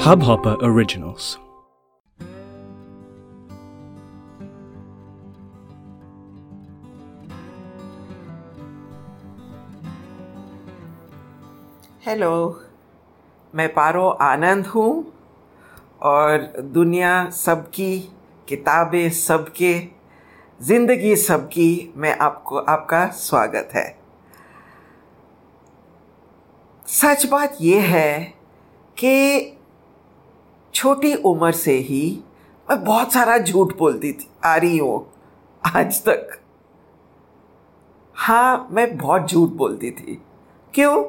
Hubhopper Originals. Hello मैं पारो आनंद हूँ और दुनिया सबकी, किताबें सबके, ज़िंदगी सबकी, मैं आपको, आपका स्वागत है सच बात यह है कि छोटी उम्र से ही मैं बहुत सारा झूठ बोलती थी, आ रही हूँ आज तक। हाँ मैं बहुत झूठ बोलती थी। क्यों?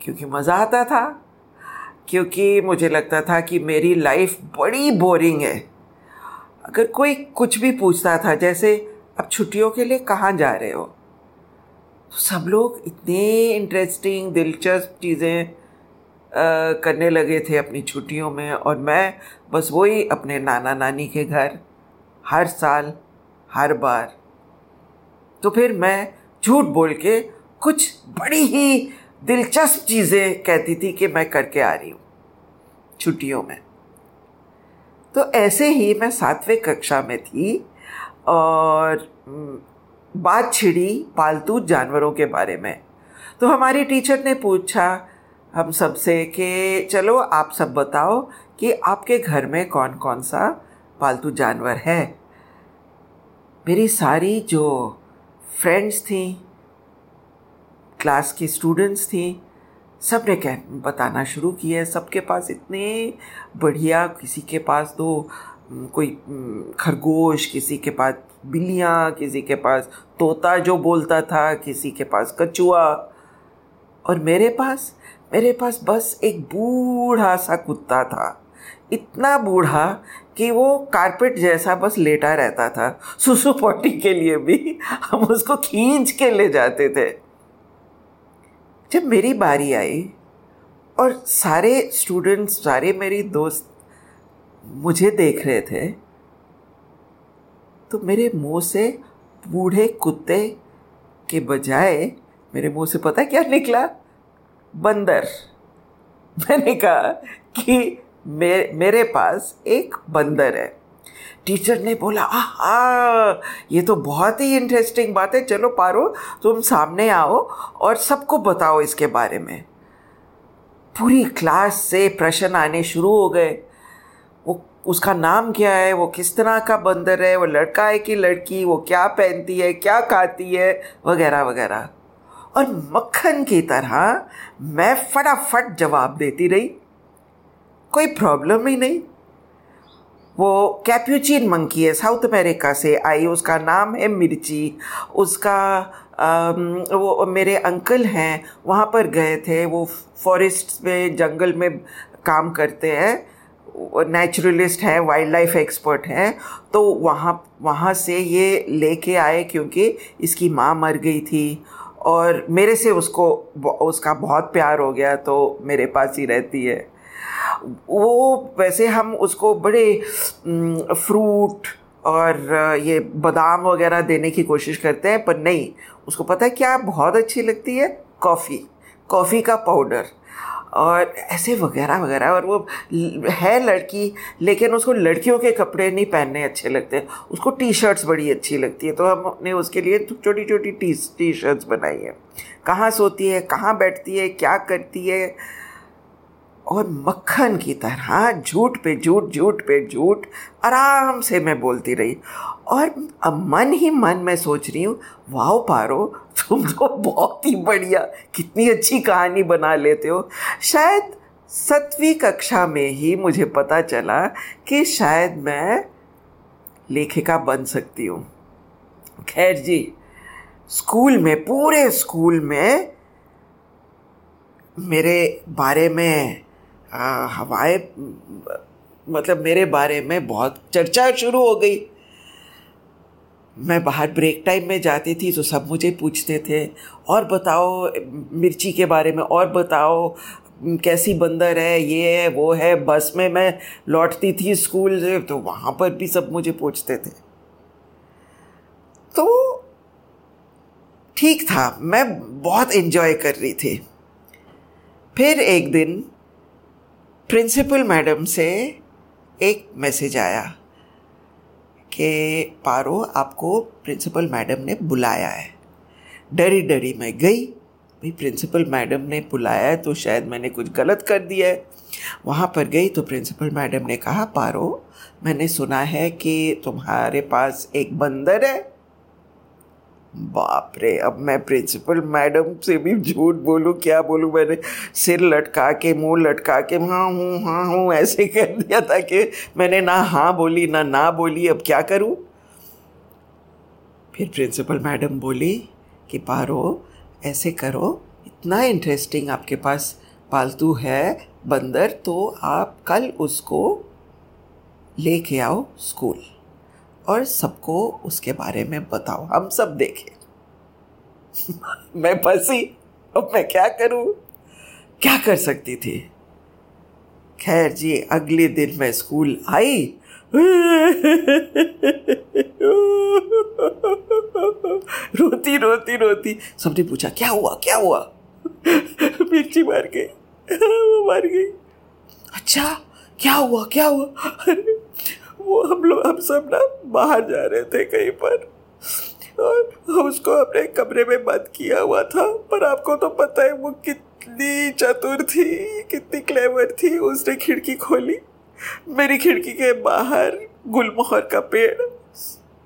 क्योंकि मज़ा आता था। क्योंकि मुझे लगता था कि मेरी लाइफ बड़ी बोरिंग है। अगर कोई कुछ भी पूछता था, जैसे, अब छुट्टियों के लिए कहाँ जा रहे हो? तो सब लोग इतने इंटरेस्टिंग दिलचस्प चीज़ें करने लगे थे अपनी छुट्टियों में और मैं बस वही अपने नाना नानी के घर हर साल, हर बार। तो फिर मैं झूठ बोल के कुछ बड़ी ही दिलचस्प चीज़ें कहती थी कि मैं करके आ रही हूँ छुट्टियों में। तो ऐसे ही मैं सातवें कक्षा में थी और बात छिड़ी पालतू जानवरों के बारे में। तो हमारी टीचर ने पूछा हम सबसे कि, चलो, आप सब बताओ कि आपके घर में कौन कौन सा पालतू जानवर है? मेरी सारी जो फ्रेंड्स थी क्लास की स्टूडेंट्स थी सबने कह, बताना शुरू किया, सबके पास इतने बढ़िया, किसी के पास तो कोई खरगोश, किसी के पास बिल्लियाँ, किसी के पास तोता जो बोलता था, किसी के पास कछुआ। और मेरे पास मेरे पास बस एक बूढ़ा सा कुत्ता था। इतना बूढ़ा कि वो कारपेट जैसा बस लेटा रहता था। सुसु पॉटी के लिए भी हम उसको खींच के ले जाते थे। जब मेरी बारी आई और सारे स्टूडेंट्स सारे मेरी दोस्त मुझे देख रहे थे तो मेरे मुँह से बूढ़े कुत्ते के बजाय मेरे मुँह से पता क्या निकला? बंदर। मैंने कहा कि मे, मेरे पास एक बंदर है। टीचर ने बोला आहा ये तो बहुत ही इंटरेस्टिंग बात है। चलो पारो तुम सामने आओ और सबको बताओ इसके बारे में। पूरी क्लास से प्रश्न आने शुरू हो गए। उसका नाम क्या है? वो किस तरह का बंदर है? वो लड़का है कि लड़की? वो क्या पहनती है? क्या खाती है? वगैरह वगैरह। और मक्खन की तरह मैं फटाफट जवाब देती रही। कोई प्रॉब्लम ही नहीं। वो कैप्यूचिन मंकी है, साउथ अमेरिका से आई। उसका नाम है मिर्ची। उसका वो मेरे अंकल हैं, वहाँ पर गए थे। वो फॉरेस्ट में, जंगल में काम करते हैं। नेचुरलिस्ट हैं वाइल्ड लाइफ एक्सपर्ट हैं तो वहाँ वहाँ से ये लेके आए क्योंकि इसकी माँ मर गई थी। और मेरे से उसको, उसका बहुत प्यार हो गया तो मेरे पास ही रहती है। वो वैसे हम उसको बड़े फ्रूट और ये बादाम वगैरह देने की कोशिश करते हैं, पर नहीं। उसको पता है क्या बहुत अच्छी लगती है? कॉफ़ी। कॉफ़ी का पाउडर। और ऐसे वगैरह वगैरह। और वो है लड़की, लेकिन उसको लड़कियों के कपड़े नहीं पहनने अच्छे लगते। उसको टी शर्ट्स बड़ी अच्छी लगती है। तो हमने उसके लिए छोटी छोटी टी टी शर्ट्स बनाई है। कहाँ सोती है, कहाँ बैठती है, क्या करती है? और मक्खन की तरह झूठ पे झूठ झूठ पे झूठ आराम से मैं बोलती रही। और अब मन ही मन में सोच रही हूँ वाह पारो, तुम तो बहुत ही बढ़िया, कितनी अच्छी कहानी बना लेते हो। शायद सतवीं कक्षा में ही मुझे पता चला कि शायद मैं लेखिका बन सकती हूँ। खैर जी, स्कूल में, पूरे स्कूल में मेरे बारे में हवाएँ मतलब मेरे बारे में बहुत चर्चा शुरू हो गई। मैं बाहर ब्रेक टाइम में जाती थी तो सब मुझे पूछते थे, और बताओ, मिर्ची के बारे में और बताओ, कैसी बंदर है, ये है, वो है। बस में मैं लौटती थी स्कूल से तो वहाँ पर भी सब मुझे पूछते थे। तो ठीक था, मैं बहुत इन्जॉय कर रही थी। फिर एक दिन प्रिंसिपल मैडम से एक मैसेज आया कि पारो, आपको प्रिंसिपल मैडम ने बुलाया है। डरी डरी मैं गई, भाई प्रिंसिपल मैडम ने बुलाया है तो शायद मैंने कुछ गलत कर दिया है। वहाँ पर गई तो प्रिंसिपल मैडम ने कहा, पारो, मैंने सुना है कि तुम्हारे पास एक बंदर है। बाप रे अब मैं प्रिंसिपल मैडम से भी झूठ बोलूँ, क्या बोलूँ? मैंने सिर लटका के, मुँह लटका के हाँ हूँ हाँ हूँ, ऐसे कर दिया था कि मैंने ना हाँ बोली, ना ना बोली, अब क्या करूँ? फिर प्रिंसिपल मैडम बोली कि पारो, ऐसे करो, इतना इंटरेस्टिंग आपके पास पालतू है, बंदर तो आप कल उसको लेके आओ स्कूल और सबको उसके बारे में बताओ। हम सब देखें। मैं फंसी, अब मैं क्या करूँ? क्या कर सकती थी? खैर जी, अगले दिन मैं स्कूल आई। रोती रोती रोती। सबने पूछा, क्या हुआ क्या हुआ? मिर्ची मार गई वो मार गई। अच्छा क्या हुआ क्या हुआ? अरे वो हम लोग, हम सब ना बाहर जा रहे थे कहीं पर। और उसको अपने कमरे में बंद किया हुआ था। पर आपको तो पता है वो कितनी चतुर थी, कितनी क्लेवर थी। उसने खिड़की खोली। मेरी खिड़की के बाहर गुलमोहर का पेड़।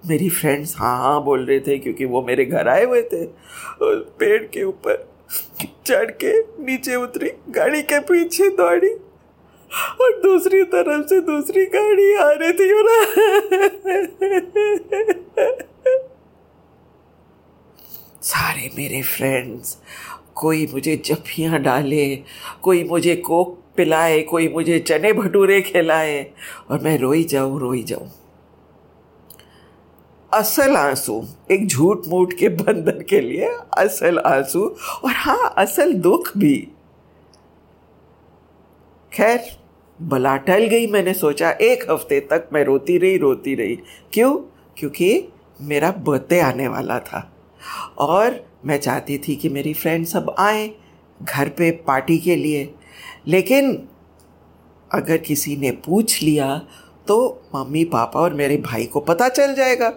मेरी फ्रेंड्स हाँ हाँ बोल रहे थे क्योंकि वो मेरे घर आए हुए थे। और पेड़ के ऊपर चढ़ के नीचे उतरी। गाड़ी के पीछे दौड़ी। और दूसरी तरफ़ से दूसरी गाड़ी आ रही थी और सारे मेरे फ्रेंड्स कोई मुझे जफियाँ डाले, कोई मुझे कोक पिलाए, कोई मुझे चने भटूरे खिलाए और मैं रोई जाऊँ रोई जाऊँ। असल आँसू, एक झूठ मूठ के बंधन के लिए असल आँसू और हाँ असल दुख भी। खैर बला टल गई मैंने सोचा, एक हफ़्ते तक मैं रोती रही रोती रही। क्यों? क्योंकि मेरा बर्थडे आने वाला था। और मैं चाहती थी कि मेरी फ्रेंड सब आए घर पे पार्टी के लिए। लेकिन अगर किसी ने पूछ लिया तो मम्मी, पापा और मेरे भाई को पता चल जाएगा।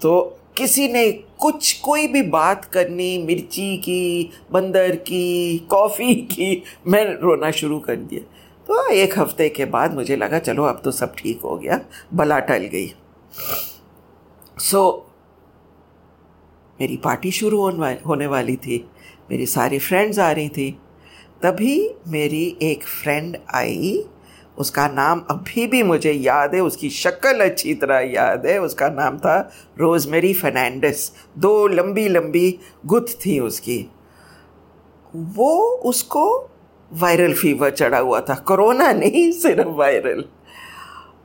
तो किसी ने कुछ कोई भी बात करनी मिर्ची की बंदर की कॉफ़ी की मैं रोना शुरू कर दिया। तो एक हफ़्ते के बाद मुझे लगा चलो अब तो सब ठीक हो गया बला टल गई। सो so, मेरी पार्टी शुरू होने वाली थी मेरी सारी फ्रेंड्स आ रही थी। तभी मेरी एक फ्रेंड आई उसका नाम अभी भी मुझे याद है, उसकी शक्ल अच्छी तरह याद है। उसका नाम था रोजमेरी फर्नांडिस। दो लंबी लंबी गुथ थी उसकी। वो उसको वायरल फीवर चढ़ा हुआ था। कोरोना नहीं, सिर्फ़ वायरल।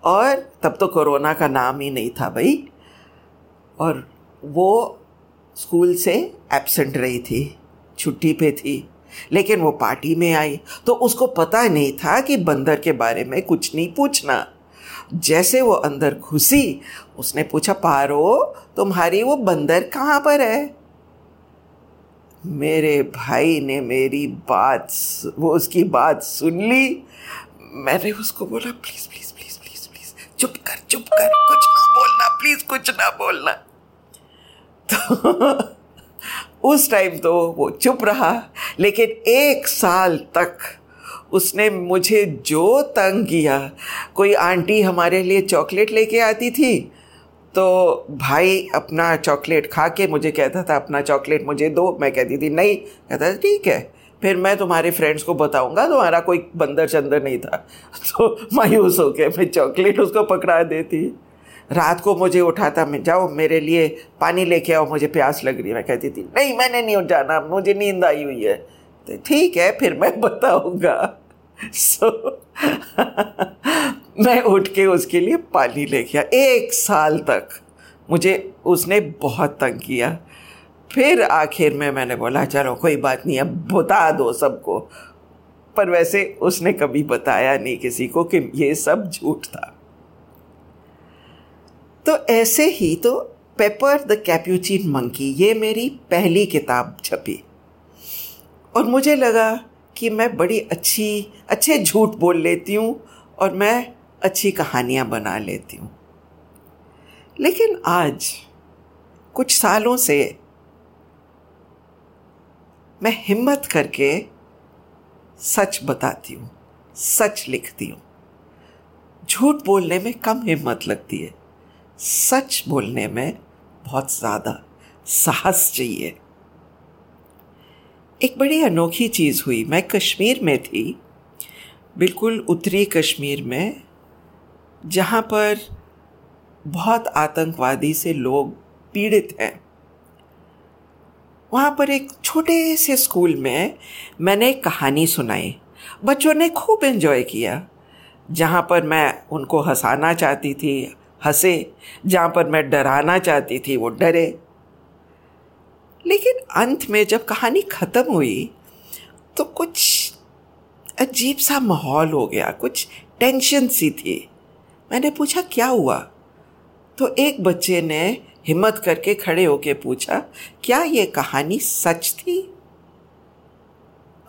और तब तो कोरोना का नाम ही नहीं था भाई। और वो स्कूल से एबसेंट रही थी, छुट्टी पे थी। लेकिन वो पार्टी में आई तो उसको पता नहीं था कि बंदर के बारे में कुछ नहीं पूछना। जैसे वो अंदर घुसी, उसने पूछा, पारो, तुम्हारी वो बंदर कहाँ पर है? मेरे भाई ने मेरी बात वो उसकी बात सुन ली। मैंने उसको बोला, please please please please please, चुप कर चुप कर, कुछ ना बोलना, प्लीज़, कुछ ना बोलना। तो उस टाइम तो वो चुप रहा, लेकिन एक साल तक उसने मुझे जो तंग किया, कोई आंटी हमारे लिए चॉकलेट लेके आती थी तो भाई अपना चॉकलेट खा के मुझे कहता था, अपना चॉकलेट मुझे दो। मैं कहती थी, नहीं। कहता था, ठीक है, फिर मैं तुम्हारे फ्रेंड्स को बताऊँगा, तुम्हारा कोई बंदर चंदर नहीं था। तो मायूस हो होके मैं चॉकलेट उसको पकड़ा देती। रात को मुझे उठाता मैं, जाओ मेरे लिए पानी लेके आओ, मुझे प्यास लग रही है। मैं कहती थी, नहीं, मैंने नहीं उठ जाना मुझे नींद आई हुई है। तो ठीक है, फिर मैं बताऊँगा। सो मैं उठ के उसके लिए पानी लेके आया एक साल तक मुझे उसने बहुत तंग किया। फिर आखिर में मैंने बोला, चलो, कोई बात नहीं, अब बता दो सबको। पर वैसे उसने कभी बताया नहीं किसी को कि ये सब झूठ था। तो ऐसे ही तो पेपर द कैप्यूचिन मंकी, ये मेरी पहली किताब छपी। और मुझे लगा कि मैं बड़ी अच्छी, अच्छे झूठ बोल लेती हूँ और मैं अच्छी कहानियाँ बना लेती हूँ। लेकिन आज, कुछ सालों से मैं हिम्मत करके सच बताती हूँ, सच लिखती हूँ। झूठ बोलने में कम हिम्मत लगती है। सच बोलने में बहुत ज़्यादा साहस चाहिए। एक बड़ी अनोखी चीज़ हुई। मैं कश्मीर में थी। बिल्कुल उत्तरी कश्मीर में, जहाँ पर बहुत आतंकवादी से लोग पीड़ित हैं। वहाँ पर एक छोटे से स्कूल में मैंने एक कहानी सुनाई। बच्चों ने खूब एंजॉय किया, जहाँ पर मैं उनको हंसाना चाहती थी हंसे, जहाँ पर मैं डराना चाहती थी, वो डरे। लेकिन अंत में जब कहानी ख़त्म हुई तो कुछ अजीब सा माहौल हो गया, कुछ टेंशन सी थी। मैंने पूछा, क्या हुआ? तो एक बच्चे ने हिम्मत करके खड़े होके पूछा, क्या ये कहानी सच थी?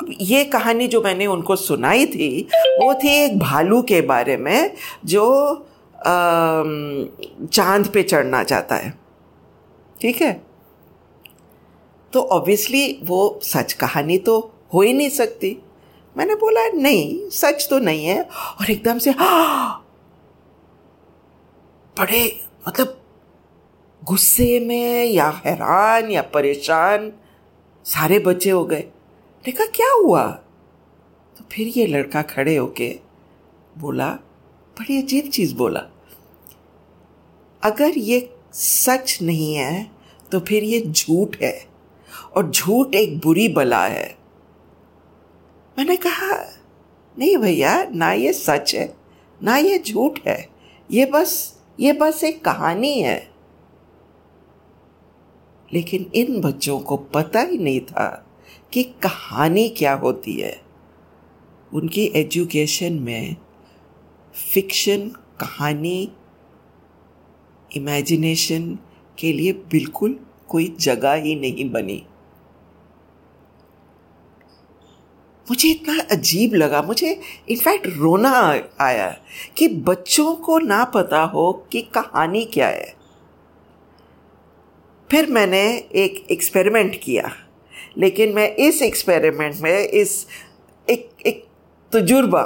अब ये कहानी जो मैंने उनको सुनाई थी, वो थी एक भालू के बारे में, जो चाँद पे चढ़ना चाहता है। ठीक है? तो ऑब्वियसली वो सच कहानी तो हो ही नहीं सकती। मैंने बोला, नहीं, सच तो नहीं है। और एकदम से, बड़े मतलब गुस्से में या हैरान या परेशान सारे बच्चे हो गए। देखा क्या हुआ? तो फिर ये लड़का खड़े होके बोला बड़ी अजीब चीज़ बोला। अगर ये सच नहीं है तो फिर ये झूठ है, और झूठ एक बुरी बला है। मैंने कहा, नहीं भैया, ना ये सच है, ना ये झूठ है, ये बस ये बस एक कहानी है। लेकिन इन बच्चों को पता ही नहीं था कि कहानी क्या होती है। उनकी एजुकेशन में फिक्शन कहानी इमेजिनेशन के लिए बिल्कुल कोई जगह ही नहीं बनी। मुझे इतना अजीब लगा, मुझे इनफैक्ट रोना आया कि बच्चों को ना पता हो कि कहानी क्या है। फिर मैंने एक एक्सपेरिमेंट किया, लेकिन मैं इस एक्सपेरिमेंट में, इस एक एक तजुर्बा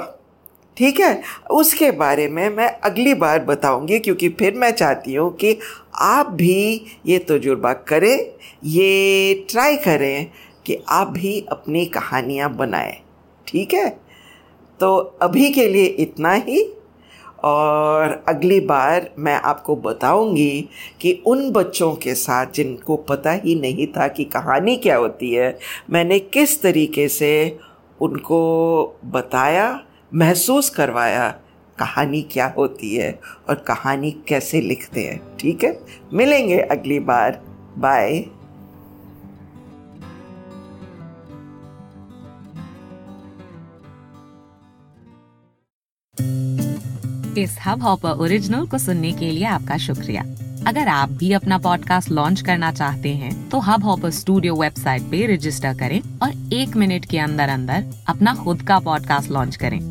ठीक है? उसके बारे में मैं अगली बार बताऊँगी, क्योंकि फिर मैं चाहती हूँ कि आप भी ये तजुर्बा करें, ये ट्राई करें कि आप भी अपनी कहानियाँ बनाएँ। ठीक है? तो अभी के लिए इतना ही, और अगली बार मैं आपको बताऊँगी कि उन बच्चों के साथ जिनको पता ही नहीं था कि कहानी क्या होती है, मैंने किस तरीके से उनको बताया महसूस करवाया कहानी क्या होती है और कहानी कैसे लिखते हैं ठीक है? मिलेंगे अगली बार बाय। इस हब हॉपर ओरिजिनल को सुनने के लिए आपका शुक्रिया। अगर आप भी अपना पॉडकास्ट लॉन्च करना चाहते हैं, तो हब हॉपर स्टूडियो वेबसाइट पे रजिस्टर करें और एक मिनट के अंदर अंदर अपना खुद का पॉडकास्ट लॉन्च करें।